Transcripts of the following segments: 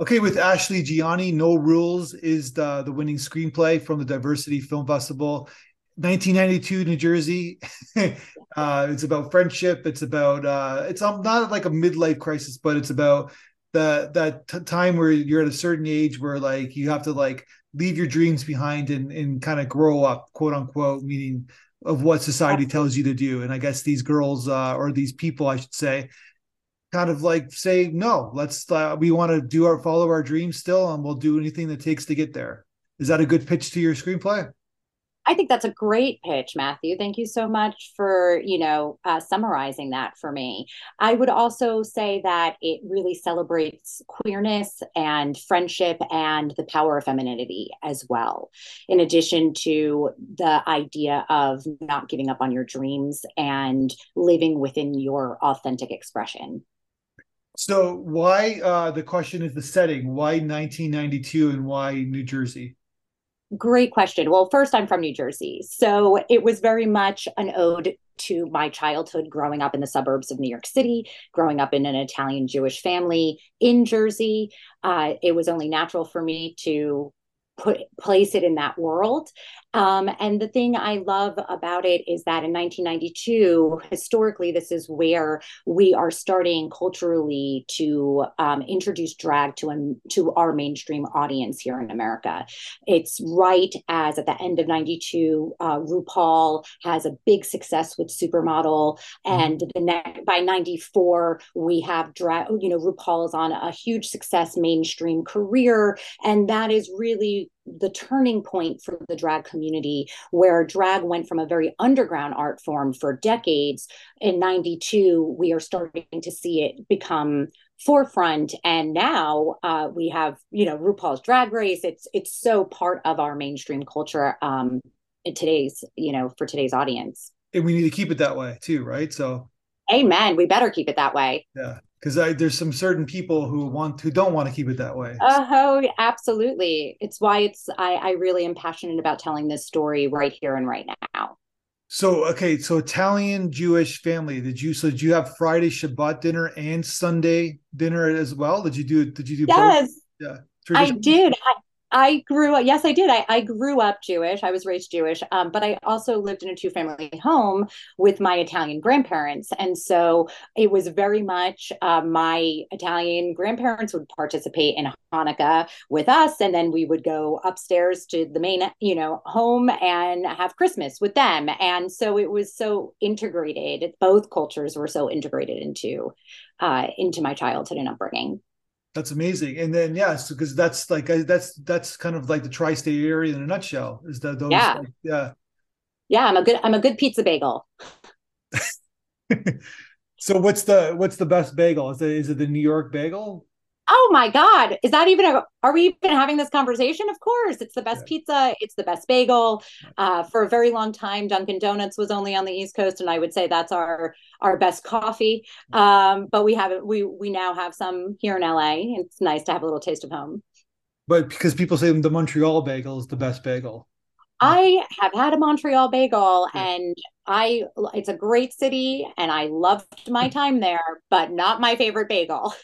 Okay, with Ashley Gianni, No Rules is the the winning screenplay from the Diversity Film Festival. 1992 New Jersey. uh, it's about friendship. It's about uh, it's um, not like a midlife crisis, but it's about the that t- time where you're at a certain age where like you have to like leave your dreams behind and and kind of grow up, quote unquote, meaning of what society tells you to do. And I guess these girls uh, or these people, I should say, kind of like say no. Let's uh, we want to do our follow our dreams still, and we'll do anything that takes to get there. Is that a good pitch to your screenplay? I think that's a great pitch, Matthew. Thank you so much for you know uh, summarizing that for me. I would also say that it really celebrates queerness and friendship and the power of femininity as well. In addition to the idea of not giving up on your dreams and living within your authentic expression. So, why uh, the question is the setting? Why 1992 and why New Jersey? Great question. Well, first, I'm from New Jersey. So it was very much an ode to my childhood growing up in the suburbs of New York City, growing up in an Italian Jewish family in Jersey. Uh, it was only natural for me to put place it in that world um, and the thing I love about it is that in 1992, historically, this is where we are starting culturally to um, introduce drag to um, to our mainstream audience here in America. It's right as at the end of 92, uh, RuPaul has a big success with Supermodel, mm-hmm. and the ne- by 94, we have drag. You know, RuPaul is on a huge success mainstream career, and that is really the turning point for the drag community where drag went from a very underground art form for decades. In 92 we are starting to see it become forefront and now uh, we have you know rupaul's drag race. It's it's so part of our mainstream culture um in today's you know for today's audience. And we need to keep it that way too right? So amen. We better keep it that way. Yeah because there's some certain people who want who don't want to keep it that way. Oh, absolutely. It's why it's I, I really am passionate about telling this story right here and right now. So okay, so Italian Jewish family. Did you so did you have Friday Shabbat dinner and Sunday dinner as well? Did you do did you do yes. both? Yeah. I did. I, I grew up, yes, I did. I, I grew up Jewish. I was raised Jewish, um, but I also lived in a two family home with my Italian grandparents. And so it was very much uh, my Italian grandparents would participate in Hanukkah with us. And then we would go upstairs to the main, you know, home and have Christmas with them. And so it was so integrated. Both cultures were so integrated into uh, into my childhood and upbringing. That's amazing. And then yes, because that's like that's that's kind of like the tri-state area in a nutshell. Is that those? Yeah. Like, yeah. Yeah, I'm a good I'm a good pizza bagel. so what's the what's the best bagel? Is it is it the New York bagel? oh my god is that even a are we even having this conversation of course it's the best yeah. pizza it's the best bagel uh, for a very long time dunkin donuts was only on the east coast and i would say that's our our best coffee. Um, but we have we we now have some here in la it's nice to have a little taste of home. But because people say the montreal bagel is the best bagel. I have had a Montreal bagel and I it's a great city and I loved my time there, but not my favorite bagel.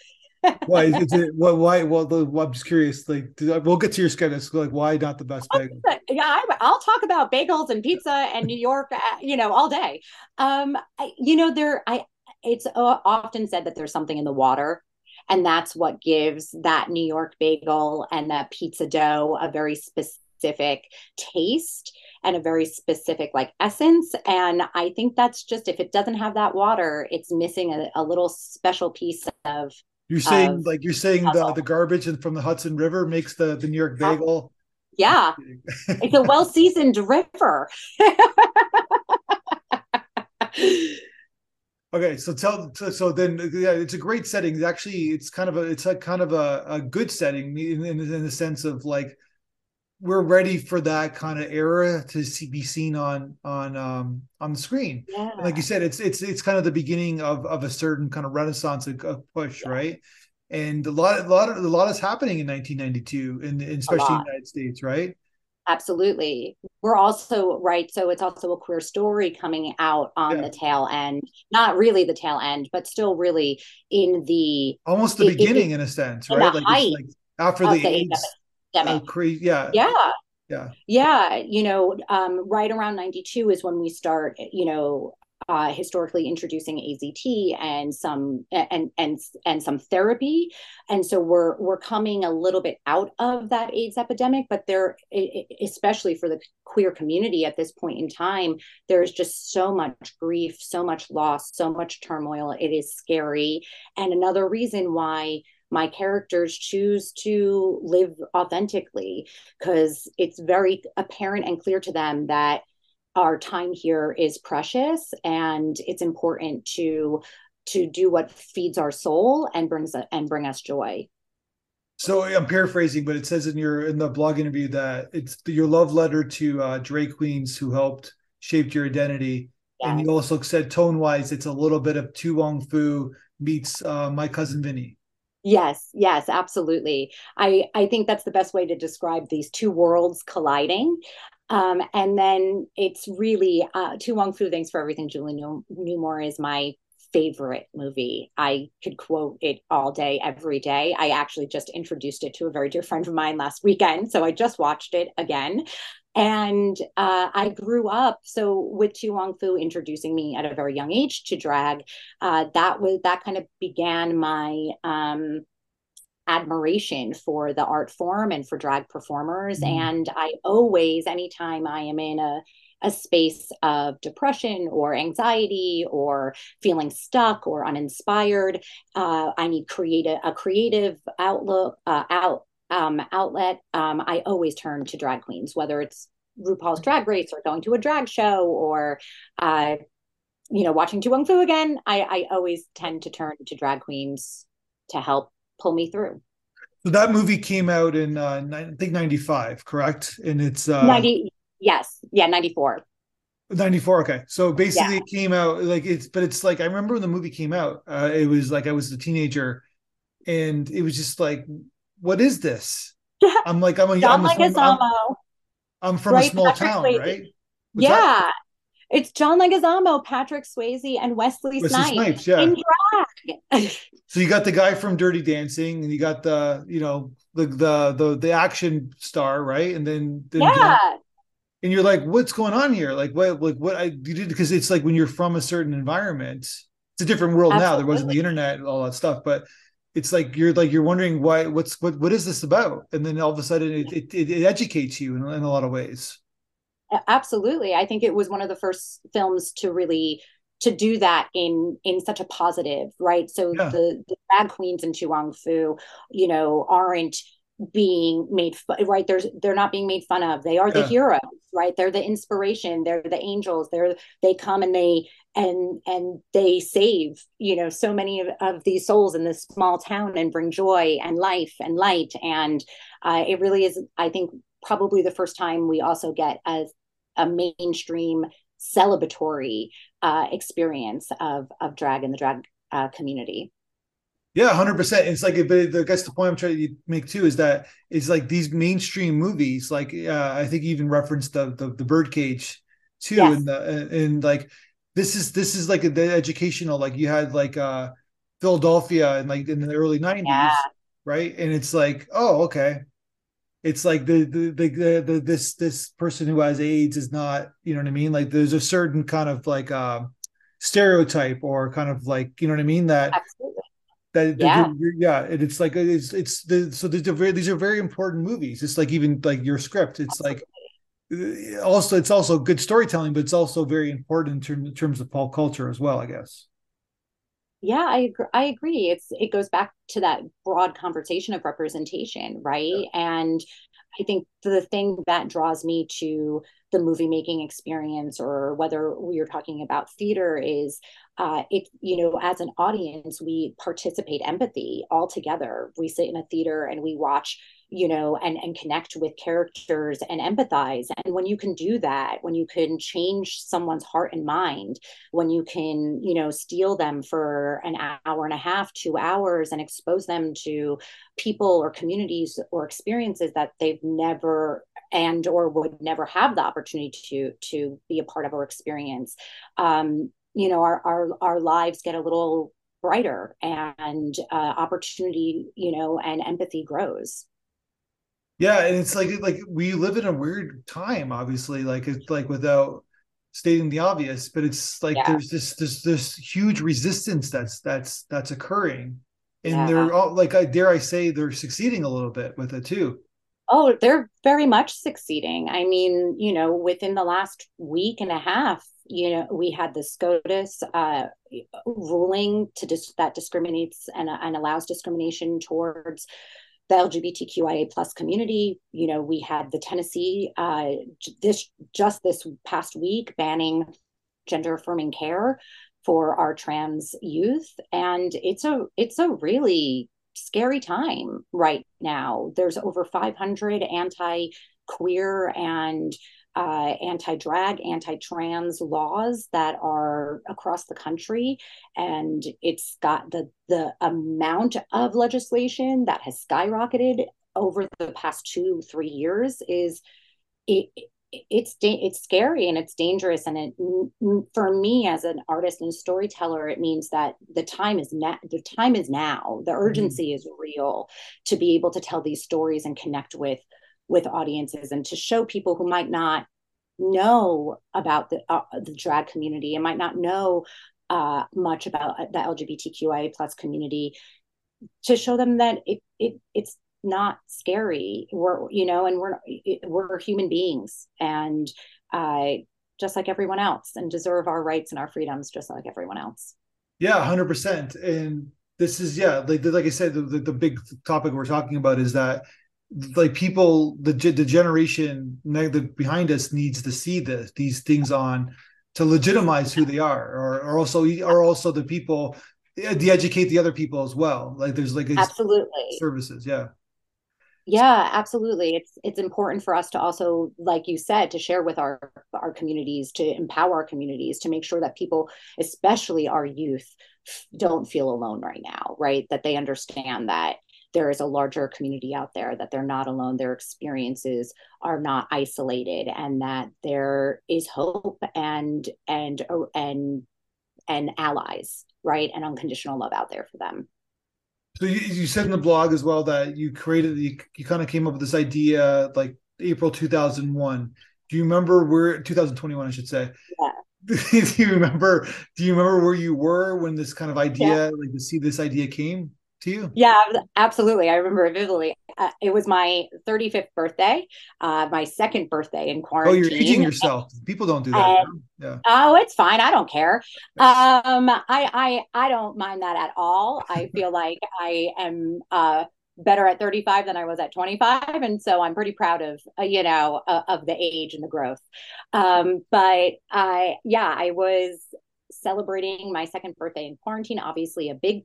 Why is it why why well, i'm just curious like we'll get to your schedule like why not the best bagel? Yeah I, will talk about bagels and pizza and new york uh, you know all day. Um I, you know there i it's uh, often said that there's something in the water and that's what gives that new york bagel and that pizza dough a very specific taste and a very specific like essence and i think that's just if it doesn't have that water it's missing a, a little special piece of you're saying like you're saying the, the garbage and from the Hudson River makes the, the New York bagel. Yeah. it's a well seasoned river. okay, so tell so, so, then yeah, it's a great setting. Actually, it's kind of a it's a kind of a, a good setting in, in, in the sense of like we're ready for that kind of era to see, be seen on on um on the screen. Yeah. Like you said, it's it's it's kind of the beginning of of a certain kind of renaissance of, push, yeah. right? And a lot a lot of a lot is happening in 1992, in, in especially in the United States, right? Absolutely. We're also right. So it's also a queer story coming out on yeah. the tail end. Not really the tail end, but still really in the almost the in, beginning in, in a sense, right? Like, like after the, the AIDS, uh, cre- yeah, yeah, yeah, yeah. You know, um, right around ninety two is when we start. You know, uh, historically introducing AZT and some and and and some therapy, and so we're we're coming a little bit out of that AIDS epidemic. But there, especially for the queer community at this point in time, there's just so much grief, so much loss, so much turmoil. It is scary, and another reason why my characters choose to live authentically because it's very apparent and clear to them that our time here is precious and it's important to to do what feeds our soul and brings and bring us joy. So i'm paraphrasing but it says in your in the blog interview that it's your love letter to uh, drag queens who helped shaped your identity. Yes. and you also said tone wise it's a little bit of to wong foo meets uh, my cousin vinny yes yes absolutely i i think that's the best way to describe these two worlds colliding um, and then it's really uh, To Wong Foo. Thanks for everything, Julie Newmar is my favorite movie. I could quote it all day, every day. I actually just introduced it to a very dear friend of mine last weekend, so I just watched it again. And uh, I grew up so with To Wong Foo introducing me at a very young age to drag. Uh, that was that kind of began my um, admiration for the art form and for drag performers. Mm. And I always, anytime I am in a a space of depression or anxiety or feeling stuck or uninspired. Uh, I need create a, a creative outlook uh, out um, outlet. Um, I always turn to drag queens, whether it's RuPaul's Drag Race or going to a drag show or uh, you know watching Wong Foo again. I, I always tend to turn to drag queens to help pull me through. So that movie came out in uh, I think ninety five, correct? And it's uh, ninety. Yes, yeah, ninety four. 94 okay so basically yeah. it came out like it's but it's like i remember when the movie came out uh, it was like i was a teenager and it was just like what is this i'm like i'm a, I'm, a, I'm, I'm, I'm from right? a small Patrick town Swayze. right What's yeah that? It's John Leguizamo, Patrick Swayze, and Wesley, Wesley Snipes, Snipes yeah. in drag. so you got the guy from Dirty Dancing, and you got the you know the the the, the action star, right? And then, then yeah. and you're like, what's going on here? Like what like what I you did because it's like when you're from a certain environment, it's a different world Absolutely. now. There wasn't the internet and all that stuff, but it's like you're like you're wondering why what's what what is this about? And then all of a sudden it it, it, it educates you in, in a lot of ways. Absolutely. I think it was one of the first films to really to do that in in such a positive right? So yeah. the the drag queens in Wong Foo you know aren't being made right? There's they're not being made fun of. They are yeah. the heroes right? They're the inspiration. They're the angels. They're they come and they and and they save you know so many of, of these souls in this small town and bring joy and life and light and uh, it really is i think probably the first time we also get a, a mainstream celebratory uh, experience of of drag in the drag uh, community. Yeah, hundred percent. It's like, but I guess the point I'm trying to make too is that it's like these mainstream movies. Like, uh, I think you even referenced the the, the Birdcage too, yes. and the and like this is this is like a, the educational. Like you had like uh Philadelphia and like in the early '90s, yeah. right? And it's like, oh, okay, it's like the, the the, the this this person who has AIDS is not you know what I mean like there's a certain kind of like uh, stereotype or kind of like you know what I mean that Absolutely. that yeah yeah it's like it's it's the so these are very these are very important movies it's like even like your script it's Absolutely. like also it's also good storytelling but it's also very important in, term, in terms of pop culture as well I guess yeah i agree. i agree it's it goes back to that broad conversation of representation right yeah. and i think the thing that draws me to the movie making experience or whether we're talking about theater is uh, it you know as an audience we participate empathy all together we sit in a theater and we watch you know and and connect with characters and empathize. And when you can do that when you can change someone's heart and mind when you can you know steal them for an hour and a half two hours and expose them to people or communities or experiences that they've never and or would never have the opportunity to to be a part of or experience um you know our our, our lives get a little brighter and uh, opportunity you know and empathy grows yeah and it's like like we live in a weird time obviously like it's like without stating the obvious but it's like yeah. there's this this this huge resistance that's that's that's occurring and yeah. they're all like i dare i say they're succeeding a little bit with it too oh they're very much succeeding i mean you know within the last week and a half you know we had the scotus uh, ruling to dis- that discriminates and, and allows discrimination towards the LGBTQIA plus community. You know, we had the Tennessee uh, this just this past week banning gender affirming care for our trans youth, and it's a it's a really scary time right now. There's over 500 anti queer and uh, anti drag, anti trans laws that are across the country. And it's got the, the amount of legislation that has skyrocketed over the past two, three years is it, it's it's scary and it's dangerous and it for me as an artist and storyteller it means that the time is now the time is now the mm-hmm. urgency mm-hmm. is real to be able to tell these stories and connect with with audiences and to show people who might not know about the uh, the drag community and might not know uh, much about the LGBTQIA plus community to show them that it, it it's not scary. We're you know and we're we're human beings and uh, just like everyone else and deserve our rights and our freedoms just like everyone else. Yeah 100% and this is yeah like like i said the, the, the big topic we're talking about is that like people the the generation behind us needs to see this these things on to legitimize who they are or, or also are also the people eh, de educate the other people as well. Like there's like absolutely. services yeah. Yeah absolutely. It's it's important for us to also like you said to share with our our communities to empower our communities to make sure that people especially our youth don't feel alone right now right? That they understand that there is a larger community out there that they're not alone their experiences are not isolated and that there is hope and and uh, and and allies right and unconditional love out there for them. So you, you said in the blog as well that you created you, you kind of came up with this idea like april 2001 do you remember where 2021 i should say. Yeah. Do you remember do you remember where you were when this kind of idea yeah. like to see this idea came to you? Yeah, absolutely. I remember vividly. Uh, it was my 35th birthday, uh, my second birthday in quarantine. Oh, you're aging yourself. People don't do that. yeah. Oh, it's fine. I don't care. Um, I, I, I don't mind that at all. I feel like I am, uh, better at 35 than I was at 25 and so I'm pretty proud of uh, you know uh, of the age and the growth um but I yeah I was celebrating my second birthday in quarantine obviously a big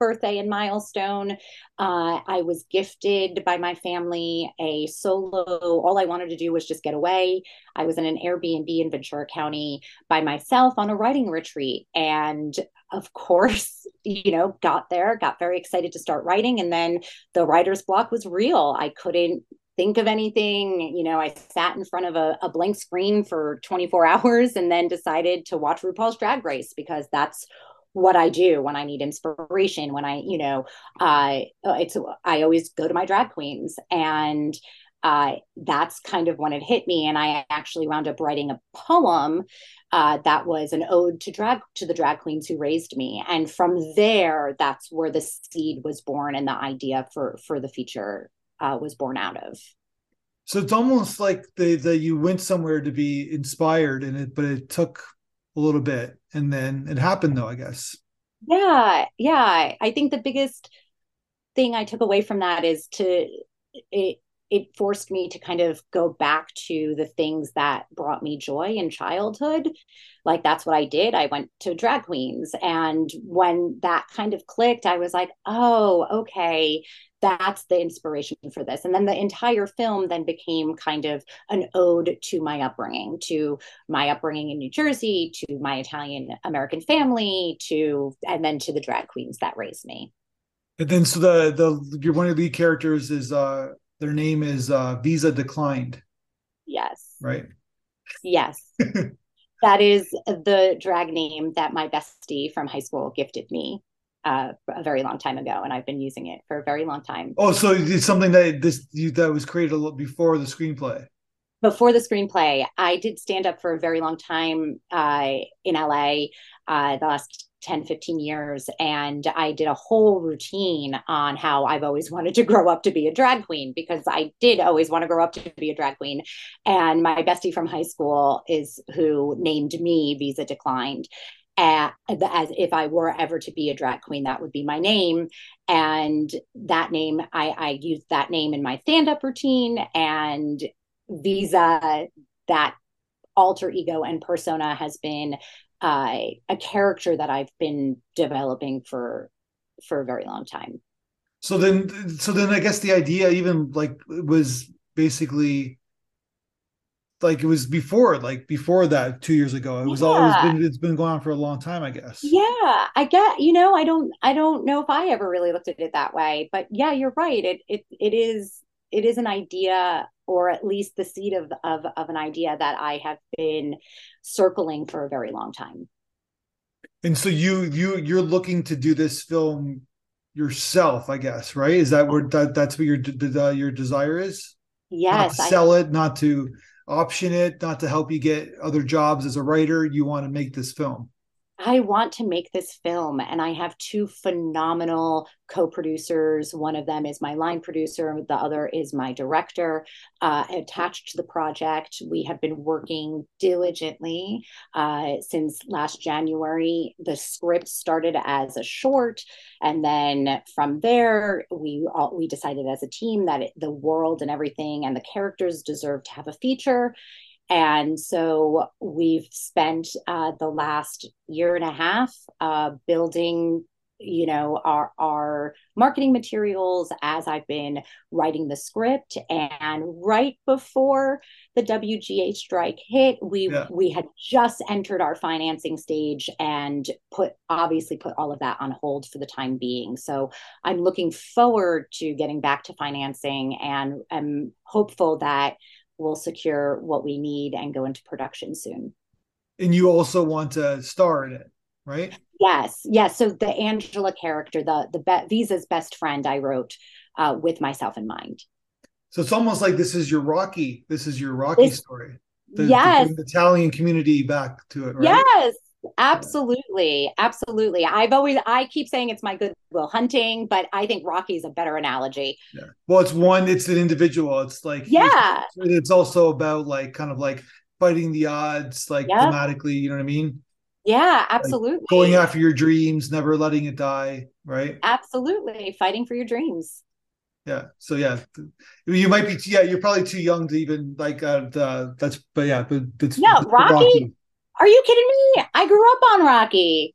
birthday and milestone. Uh, I was gifted by my family a solo. All I wanted to do was just get away. I was in an Airbnb in Ventura County by myself on a writing retreat. And of course, you know, got there, got very excited to start writing. And then the writer's block was real. I couldn't think of anything. You know, I sat in front of a, a, blank screen for 24 hours and then decided to watch RuPaul's Drag Race because that's what I do when I need inspiration, when I, you know, uh, it's, I always go to my drag queens and uh, that's kind of when it hit me. And I actually wound up writing a poem uh, that was an ode to drag to the drag queens who raised me. And from there, that's where the seed was born and the idea for for the feature uh, was born out of. So it's almost like the the you went somewhere to be inspired, and it but it took a little bit and then it happened though i guess. Yeah yeah. I think the biggest thing i took away from that is to it it forced me to kind of go back to the things that brought me joy in childhood. Like that's what i did. I went to drag queens and when that kind of clicked i was like oh okay that's the inspiration for this. And then the entire film then became kind of an ode to my upbringing to my upbringing in new jersey to my italian american family to and then to the drag queens that raised me. And then so the the your one of the lead characters is uh their name is uh visa declined yes right yes that is the drag name that my bestie from high school gifted me uh, a very long time ago, and I've been using it for a very long time. Oh, so it's something that this you, that was created a little before the screenplay. Before the screenplay, I did stand up for a very long time uh, in LA. Uh, the last 10 15 years and i did a whole routine on how i've always wanted to grow up to be a drag queen because i did always want to grow up to be a drag queen and my bestie from high school is who named me visa declined as if I were ever to be a drag queen, that would be my name. And that name, I, I used that name in my stand up routine. And Visa, that alter ego and persona has been uh, a character that I've been developing for for a very long time. So then, so then, I guess the idea even like was basically like it was before like before that two years ago it was yeah. always been it's been going on for a long time i guess yeah i get you know i don't i don't know if i ever really looked at it that way but yeah you're right it it, it is it is an idea or at least the seed of, of of an idea that i have been circling for a very long time and so you you you're looking to do this film yourself i guess right is that where that, that's what your the, uh, your desire is yes not to sell I, it not to option it, not to help you get other jobs as a writer. You want to make this film. I want to make this film, and I have two phenomenal co producers. One of them is my line producer, the other is my director. Uh, attached to the project, we have been working diligently uh, since last January. The script started as a short, and then from there, we all, we decided as a team that it, the world and everything and the characters deserve to have a feature and so we've spent uh, the last year and a half uh, building you know our our marketing materials as i've been writing the script and right before the wga strike hit we yeah. we had just entered our financing stage and put obviously put all of that on hold for the time being so i'm looking forward to getting back to financing and i'm hopeful that we'll secure what we need and go into production soon. And you also want to star in it, right? Yes, yes. So the Angela character, the the be- Visa's best friend, I wrote uh, with myself in mind. So it's almost like this is your Rocky. This is your Rocky it's, story. The, yes, the Italian community back to it, right? Yes, Absolutely. Absolutely. I've always, I keep saying it's my goodwill hunting, but I think Rocky's a better analogy. Yeah. Well, it's one, it's an individual. It's like, yeah. It's, it's also about like kind of like fighting the odds, like yep. thematically, you know what I mean? Yeah, absolutely. Like going after your dreams, never letting it die, right? Absolutely. Fighting for your dreams. Yeah. So yeah, you might be. Yeah, you're probably too young to even like. Uh, the, that's. But yeah, but that's no Rocky, Rocky. Are you kidding me? I grew up on Rocky.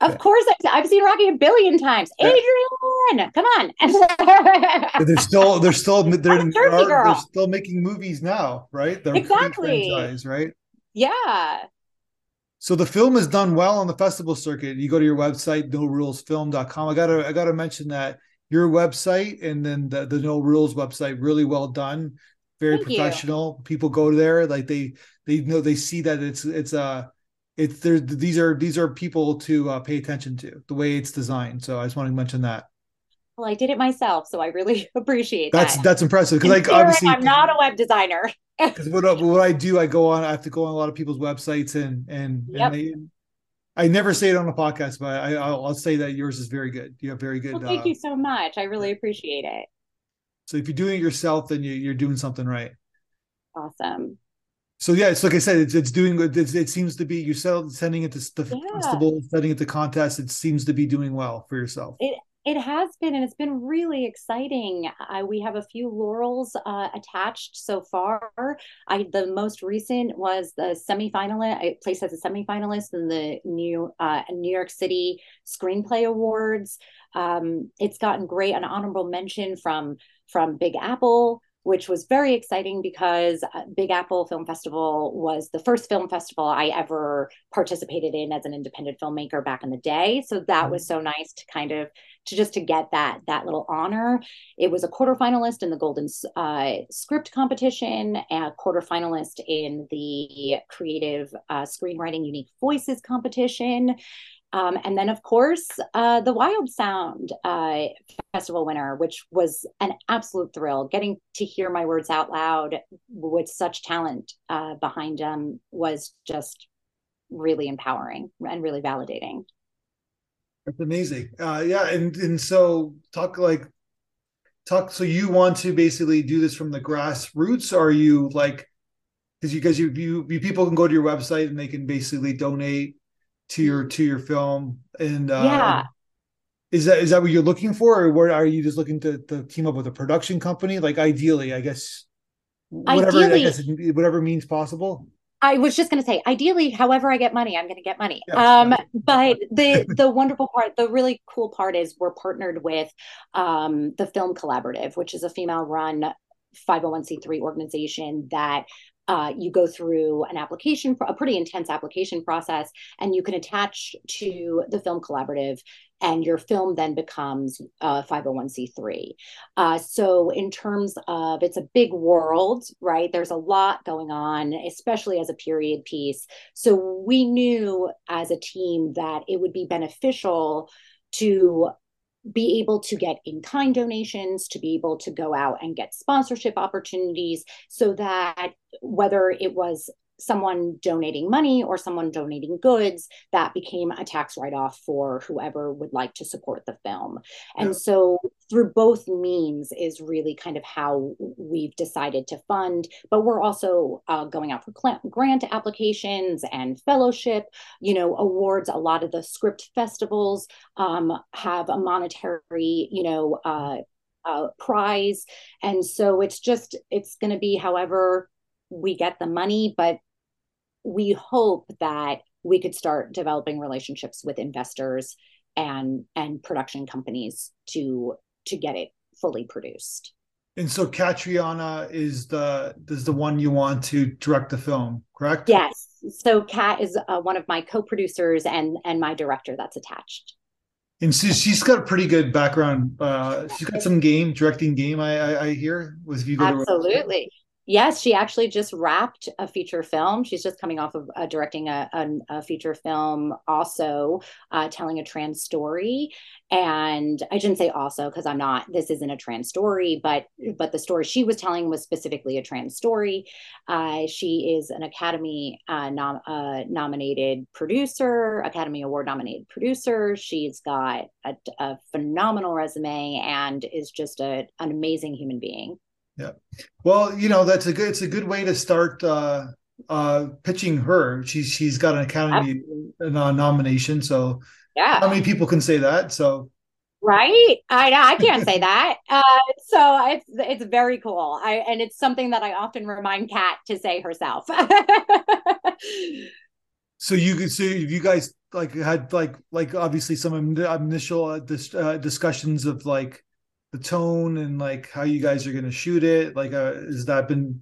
Of yeah. course, I've, I've, seen Rocky a billion times. Adrian, come on. they're still, they're still, they're, are, they're still making movies now, right? They're exactly. Franchise, right? Yeah. So the film is done well on the festival circuit. You go to your website, norulesfilm.com. I gotta, I gotta mention that your website and then the, the No Rules website, really well done very Thank professional. You. People go there like they they know they see that it's it's uh it's there these are these are people to uh, pay attention to the way it's designed. So I just want to mention that. Well, I did it myself, so I really appreciate that's, that. That's that's impressive because like obviously I'm not a web designer. Because what what I do, I go on. I have to go on a lot of people's websites and and, yep. and they, I never say it on a podcast, but I, I'll, I'll, say that yours is very good. You have very good. Well, thank uh, you so much. I really appreciate it. So if you're doing it yourself, then you, are doing something right. Awesome. So yeah, it's like I said, it's it's doing it's, it seems to be you sell sending it to the yeah. festival, sending it to contests. It seems to be doing well for yourself. It it has been, and it's been really exciting. we have a few laurels uh, attached so far. I the most recent was the semifinalist. I placed as a semifinalist in the new uh, New York City Screenplay Awards. Um, it's gotten great an honorable mention from from Big Apple which was very exciting because uh, Big Apple Film Festival was the first film festival I ever participated in as an independent filmmaker back in the day. So that was mm-hmm. so nice to kind of to just to get that that little honor. It was a quarterfinalist in the Golden uh, Script competition, a quarterfinalist in the Creative uh, Screenwriting Unique Voices competition. Um, and then, of course, uh, the Wild Sound uh, Festival winner, which was an absolute thrill. Getting to hear my words out loud with such talent uh, behind them was just really empowering and really validating. That's amazing. Uh, yeah, and and so talk like talk. So you want to basically do this from the grassroots? Or are you like because you guys you, you you people can go to your website and they can basically donate to your to your film and uh, yeah. Is that is that what you're looking for, or what, are you just looking to, to team up with a production company? Like ideally, I guess whatever ideally, I guess whatever means possible. I was just going to say, ideally, however I get money, I'm going to get money. um, but the the wonderful part, the really cool part is we're partnered with um, the Film Collaborative, which is a female run 501c3 organization that uh, you go through an application, a pretty intense application process, and you can attach to the film collaborative and your film then becomes uh, 501c3. Uh, so, in terms of it's a big world, right? There's a lot going on, especially as a period piece. So, we knew as a team that it would be beneficial to be able to get in kind donations, to be able to go out and get sponsorship opportunities so that whether it was someone donating money or someone donating goods that became a tax write-off for whoever would like to support the film. And yeah. so through both means is really kind of how we've decided to fund but we're also uh, going out for grant applications and fellowship. You know awards a lot of the script festivals um, have a monetary you know uh, uh, prize. And so it's just it's going to be however we get the money, but we hope that we could start developing relationships with investors and and production companies to to get it fully produced. And so Catriona is the is the one you want to direct the film, correct? Yes. So Kat is uh, one of my co-producers and and my director that's attached. And so she's got a pretty good background. Uh, she's got some game directing game. I I, I hear with you. go Absolutely. Yes, she actually just wrapped a feature film. She's just coming off of uh, directing a, a, a, feature film, also uh, telling a trans story. And I shouldn't say also because I'm not. This isn't a trans story, but but the story she was telling was specifically a trans story. Uh, she is an Academy uh, nom- uh, nominated producer, Academy Award nominated producer. She's got a, a phenomenal resume and is just a, an amazing human being. Yeah. Well, you know, that's a good it's a good way to start uh uh pitching her. She's she's got an Academy uh, nomination, so yeah. How many people can say that? So right i i can't say that uh, so it's it's very cool i and it's something that i often remind kat to say herself so you could see if you guys like had like like obviously some initial uh, dis, uh, discussions of like the tone and like how you guys are going to shoot it like uh has that been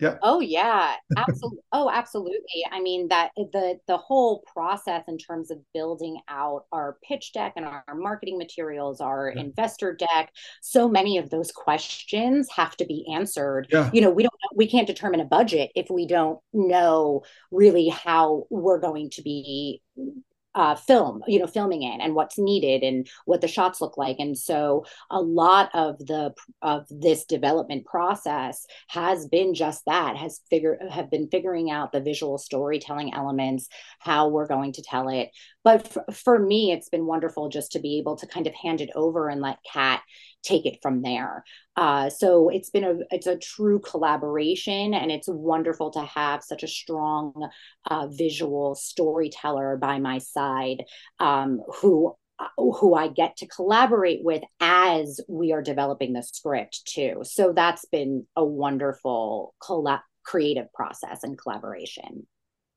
yeah oh yeah absolutely oh absolutely i mean that the the whole process in terms of building out our pitch deck and our marketing materials our yeah. investor deck so many of those questions have to be answered yeah. you know we don't we can't determine a budget if we don't know really how we're going to be uh, film, you know, filming it and what's needed and what the shots look like. And so a lot of the of this development process has been just that, has figure have been figuring out the visual storytelling elements, how we're going to tell it. But f- for me, it's been wonderful just to be able to kind of hand it over and let Kat take it from there. Uh, so it's been a it's a true collaboration, and it's wonderful to have such a strong uh, visual storyteller by my side um, who who I get to collaborate with as we are developing the script too. So that's been a wonderful collab- creative process and collaboration.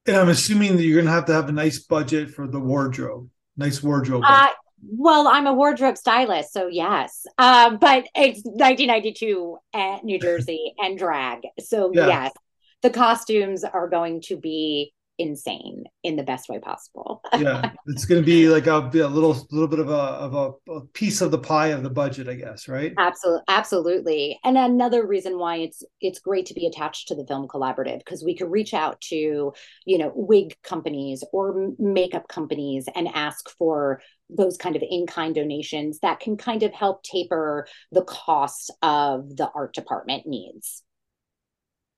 And I'm assuming that you're going to have to have a nice budget for the wardrobe, nice wardrobe. Uh, well, I'm a wardrobe stylist, so yes. Um, but it's 1992 at New Jersey and drag. So yeah. yes, the costumes are going to be insane in the best way possible. yeah, it's going to be like a, a, little little bit of a of a, a, piece of the pie of the budget, I guess, right? Absolutely, absolutely. And another reason why it's it's great to be attached to the film collaborative because we could reach out to you know wig companies or makeup companies and ask for those kind of in-kind donations that can kind of help taper the cost of the art department needs.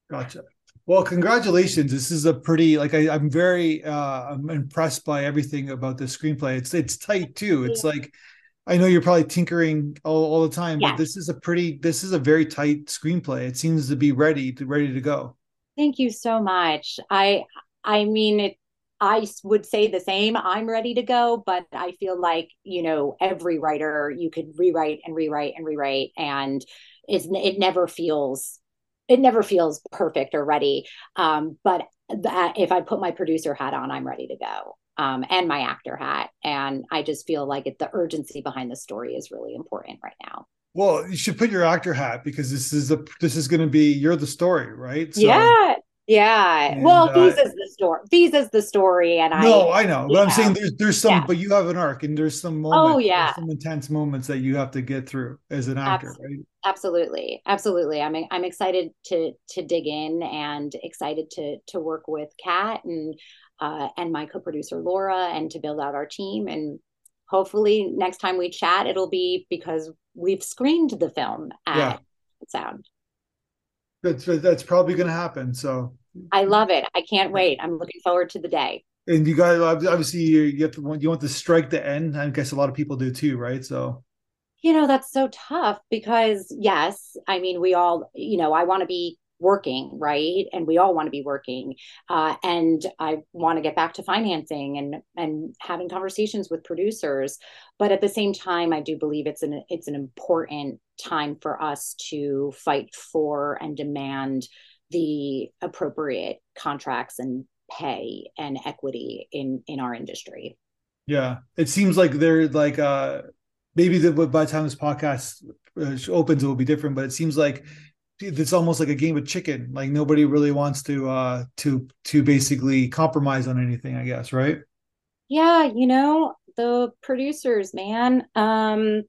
Gotcha. Well, congratulations. This is a pretty like I, am very uh I'm impressed by everything about the screenplay. It's it's tight too. It's like I know you're probably tinkering all, all the time, yeah. but this is a pretty this is a very tight screenplay. It seems to be ready to ready to go. Thank you so much. I I mean it I would say the same. I'm ready to go, but I feel like, you know, every writer you could rewrite and rewrite and rewrite and it's it never feels it never feels perfect or ready. Um, but that, if I put my producer hat on, I'm ready to go. Um, and my actor hat. And I just feel like it, the urgency behind the story is really important right now. Well, you should put your actor hat because this is a this is going to be you're the story, right? So, yeah, yeah. And, well, uh, is the story. These is the story, and I. No, I know, but I'm saying there's there's some, yeah. but you have an arc, and there's some moments. Oh yeah. Some intense moments that you have to get through as an actor, absolutely. right? Absolutely, absolutely. I'm I'm excited to to dig in and excited to to work with Kat and uh, and my co-producer Laura and to build out our team and hopefully next time we chat it'll be because we've screened the film at yeah. Sound that's that's probably going to happen. So I love it. I can't wait. I'm looking forward to the day. And you guys, obviously, you have to you want the strike to end. I guess a lot of people do too, right? So you know that's so tough because yes, I mean we all, you know, I want to be working right and we all want to be working uh, and i want to get back to financing and and having conversations with producers but at the same time i do believe it's an it's an important time for us to fight for and demand the appropriate contracts and pay and equity in in our industry yeah it seems like they're like uh maybe the, by the time this podcast uh, opens it will be different but it seems like it's almost like a game of chicken. Like nobody really wants to uh to to basically compromise on anything, I guess, right? Yeah, you know, the producers, man, um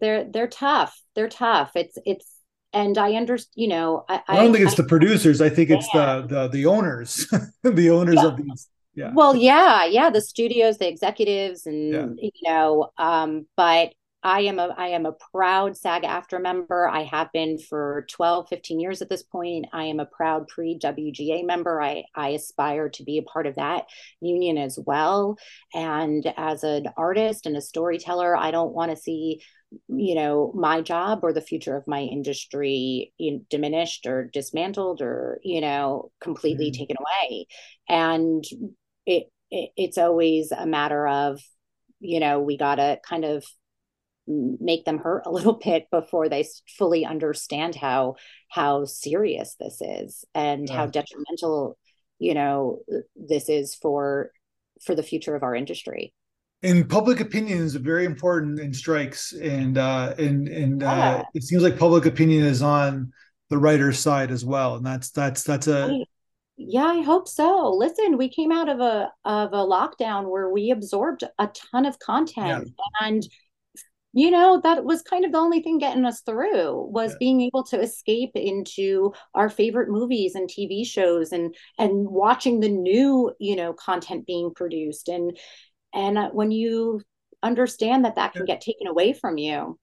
they're they're tough. They're tough. It's it's and I understand, you know, I, I don't think it's I, the producers. I think it's the the the owners, the owners yeah. of these. Yeah. Well, yeah, yeah, the studios, the executives, and yeah. you know, um, but I am a I am a proud SAG-AFTRA member. I have been for 12, 15 years at this point. I am a proud pre-WGA member. I, I aspire to be a part of that union as well. And as an artist and a storyteller, I don't want to see you know my job or the future of my industry know, diminished or dismantled or you know completely mm-hmm. taken away and it, it it's always a matter of you know we got to kind of make them hurt a little bit before they fully understand how how serious this is and yeah. how detrimental you know this is for for the future of our industry and public opinion is very important in strikes and uh and and uh it seems like public opinion is on the writer's side as well and that's that's that's a yeah i hope so listen we came out of a of a lockdown where we absorbed a ton of content yeah. and you know that was kind of the only thing getting us through was yeah. being able to escape into our favorite movies and tv shows and and watching the new you know content being produced and and uh, when you understand that that can get taken away from you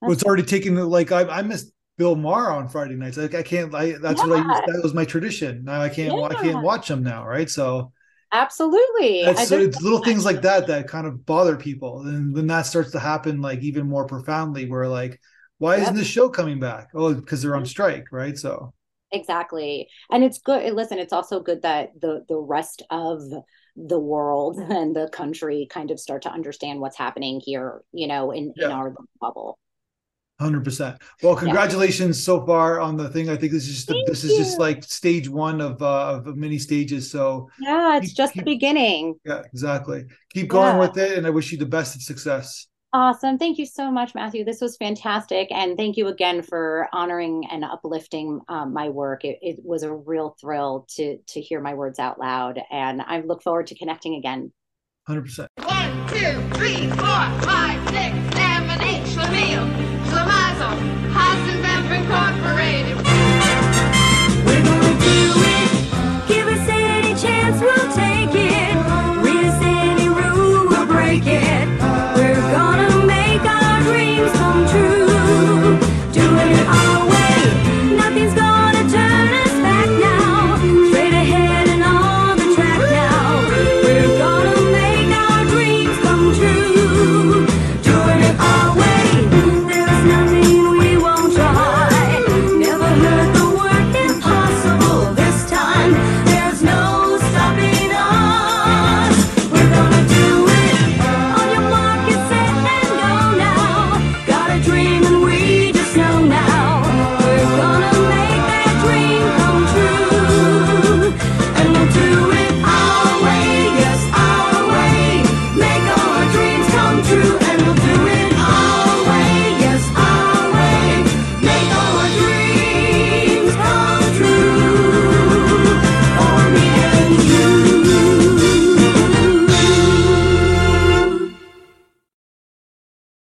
well, it's already taken like i, I missed bill maher on friday nights like i can't I, that's yeah. what i used that was my tradition now i can't yeah. i can't watch them now right so Absolutely. so it's little things like that that kind of bother people. And then that starts to happen like even more profoundly where like, why yep. isn't this show coming back? Oh, because they're on strike, right? So exactly. And it's good. Listen, it's also good that the the rest of the world and the country kind of start to understand what's happening here, you know, in, yeah. in our bubble. Hundred percent. Well, congratulations yeah. so far on the thing. I think this is just the, this is just like stage one of uh, of many stages. So yeah, it's keep, just keep, the beginning. Yeah, exactly. Keep going yeah. with it, and I wish you the best of success. Awesome. Thank you so much, Matthew. This was fantastic. And thank you again for honoring and uplifting um, my work. It, it was a real thrill to, to hear my words out loud. And I look forward to connecting again. 100%. One, two, three, four, five, six, seven, eight. Schlemiel, Schlemazel, Hasenpfeffer Incorporated. We're going to do it.